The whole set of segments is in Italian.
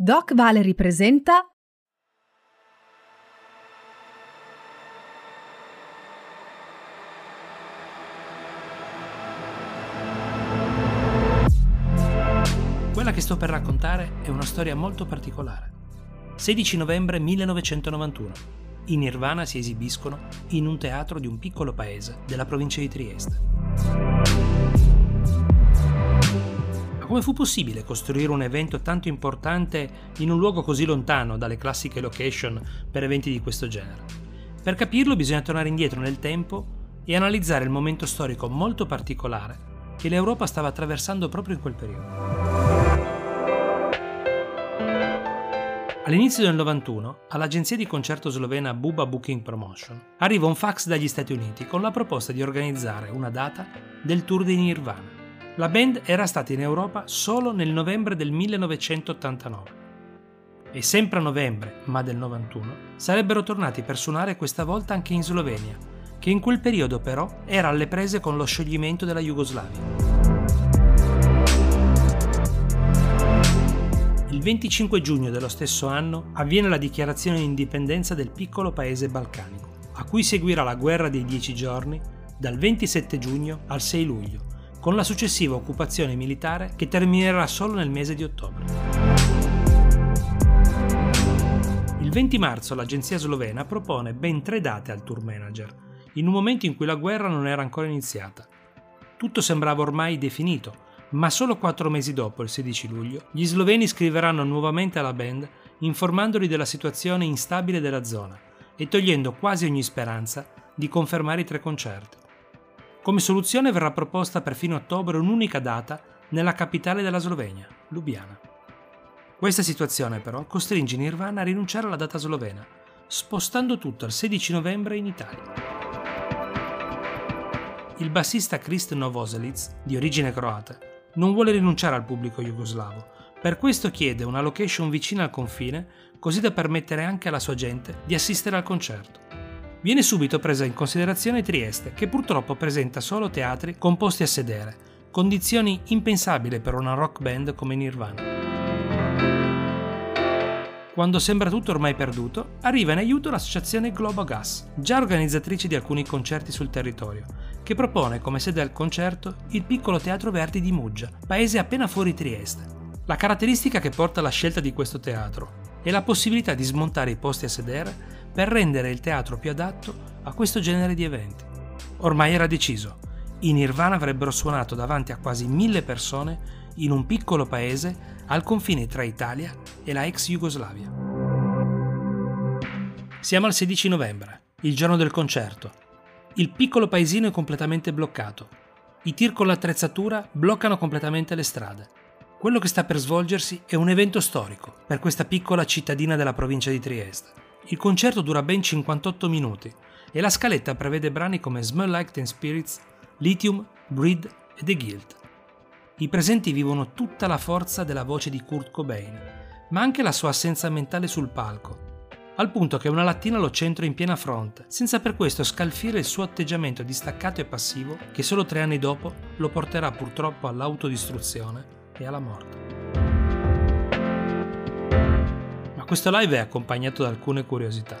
Doc Valery presenta Quella che sto per raccontare è una storia molto particolare. 16 novembre 1991. I Nirvana si esibiscono in un teatro di un piccolo paese della provincia di Trieste. Come fu possibile costruire un evento tanto importante in un luogo così lontano dalle classiche location per eventi di questo genere? Per capirlo bisogna tornare indietro nel tempo e analizzare il momento storico molto particolare che l'Europa stava attraversando proprio in quel periodo. All'inizio del 91, all'agenzia di concerto slovena Buba Booking Promotion arriva un fax dagli Stati Uniti con la proposta di organizzare una data del tour di Nirvana. La band era stata in Europa solo nel novembre del 1989. E sempre a novembre, ma del 91, sarebbero tornati per suonare questa volta anche in Slovenia, che in quel periodo però era alle prese con lo scioglimento della Jugoslavia. Il 25 giugno dello stesso anno avviene la dichiarazione di indipendenza del piccolo paese balcanico, a cui seguirà la guerra dei dieci giorni dal 27 giugno al 6 luglio, con la successiva occupazione militare che terminerà solo nel mese di ottobre. Il 20 marzo l'agenzia slovena propone ben tre date al tour manager, in un momento in cui la guerra non era ancora iniziata. Tutto sembrava ormai definito, ma solo quattro mesi dopo, il 16 luglio, gli sloveni scriveranno nuovamente alla band informandoli della situazione instabile della zona e togliendo quasi ogni speranza di confermare i tre concerti. Come soluzione verrà proposta per fine ottobre un'unica data nella capitale della Slovenia, Lubiana. Questa situazione però costringe Nirvana a rinunciare alla data slovena, spostando tutto al 16 novembre in Italia. Il bassista Krist Novoselic, di origine croata, non vuole rinunciare al pubblico jugoslavo, per questo chiede una location vicina al confine, così da permettere anche alla sua gente di assistere al concerto. Viene subito presa in considerazione Trieste, che purtroppo presenta solo teatri composti a sedere, condizioni impensabili per una rock band come Nirvana. Quando sembra tutto ormai perduto, arriva in aiuto l'associazione Globo Gas, già organizzatrice di alcuni concerti sul territorio, che propone come sede al concerto il piccolo Teatro Verdi di Muggia, paese appena fuori Trieste. La caratteristica che porta alla scelta di questo teatro è la possibilità di smontare i posti a sedere per rendere il teatro più adatto a questo genere di eventi. Ormai era deciso, i Nirvana avrebbero suonato davanti a quasi mille persone in un piccolo paese al confine tra Italia e la ex Jugoslavia. Siamo al 16 novembre, il giorno del concerto. Il piccolo paesino è completamente bloccato. I tir con l'attrezzatura bloccano completamente le strade. Quello che sta per svolgersi è un evento storico per questa piccola cittadina della provincia di Trieste. Il concerto dura ben 58 minuti e la scaletta prevede brani come Smell Like Teen Spirits, Lithium, Breed e The Guild. I presenti vivono tutta la forza della voce di Kurt Cobain, ma anche la sua assenza mentale sul palco, al punto che una lattina lo centra in piena fronte, senza per questo scalfire il suo atteggiamento distaccato e passivo che solo tre anni dopo lo porterà purtroppo all'autodistruzione e alla morte. Questo live è accompagnato da alcune curiosità.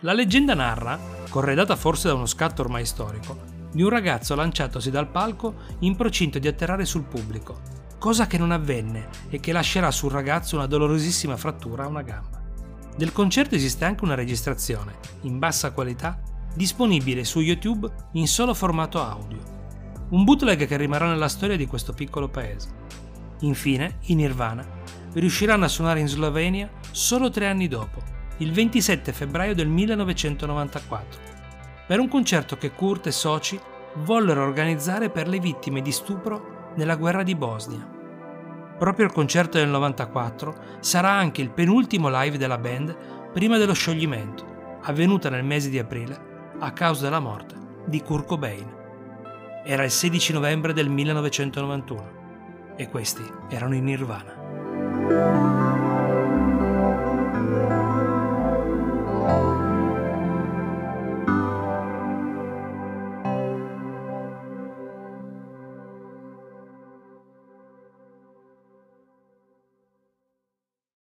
La leggenda narra, corredata forse da uno scatto ormai storico, di un ragazzo lanciatosi dal palco in procinto di atterrare sul pubblico, cosa che non avvenne e che lascerà sul ragazzo una dolorosissima frattura a una gamba. Del concerto esiste anche una registrazione, in bassa qualità, disponibile su YouTube in solo formato audio. Un bootleg che rimarrà nella storia di questo piccolo paese. Infine, i Nirvana riusciranno a suonare in Slovenia solo tre anni dopo, il 27 febbraio del 1994 per un concerto che Kurt e soci vollero organizzare per le vittime di stupro nella guerra di Bosnia. Proprio il concerto del 94 sarà anche il penultimo live della band prima dello scioglimento, avvenuta nel mese di aprile a causa della morte di Kurt Cobain. Era il 16 novembre del 1991 e questi erano in Nirvana.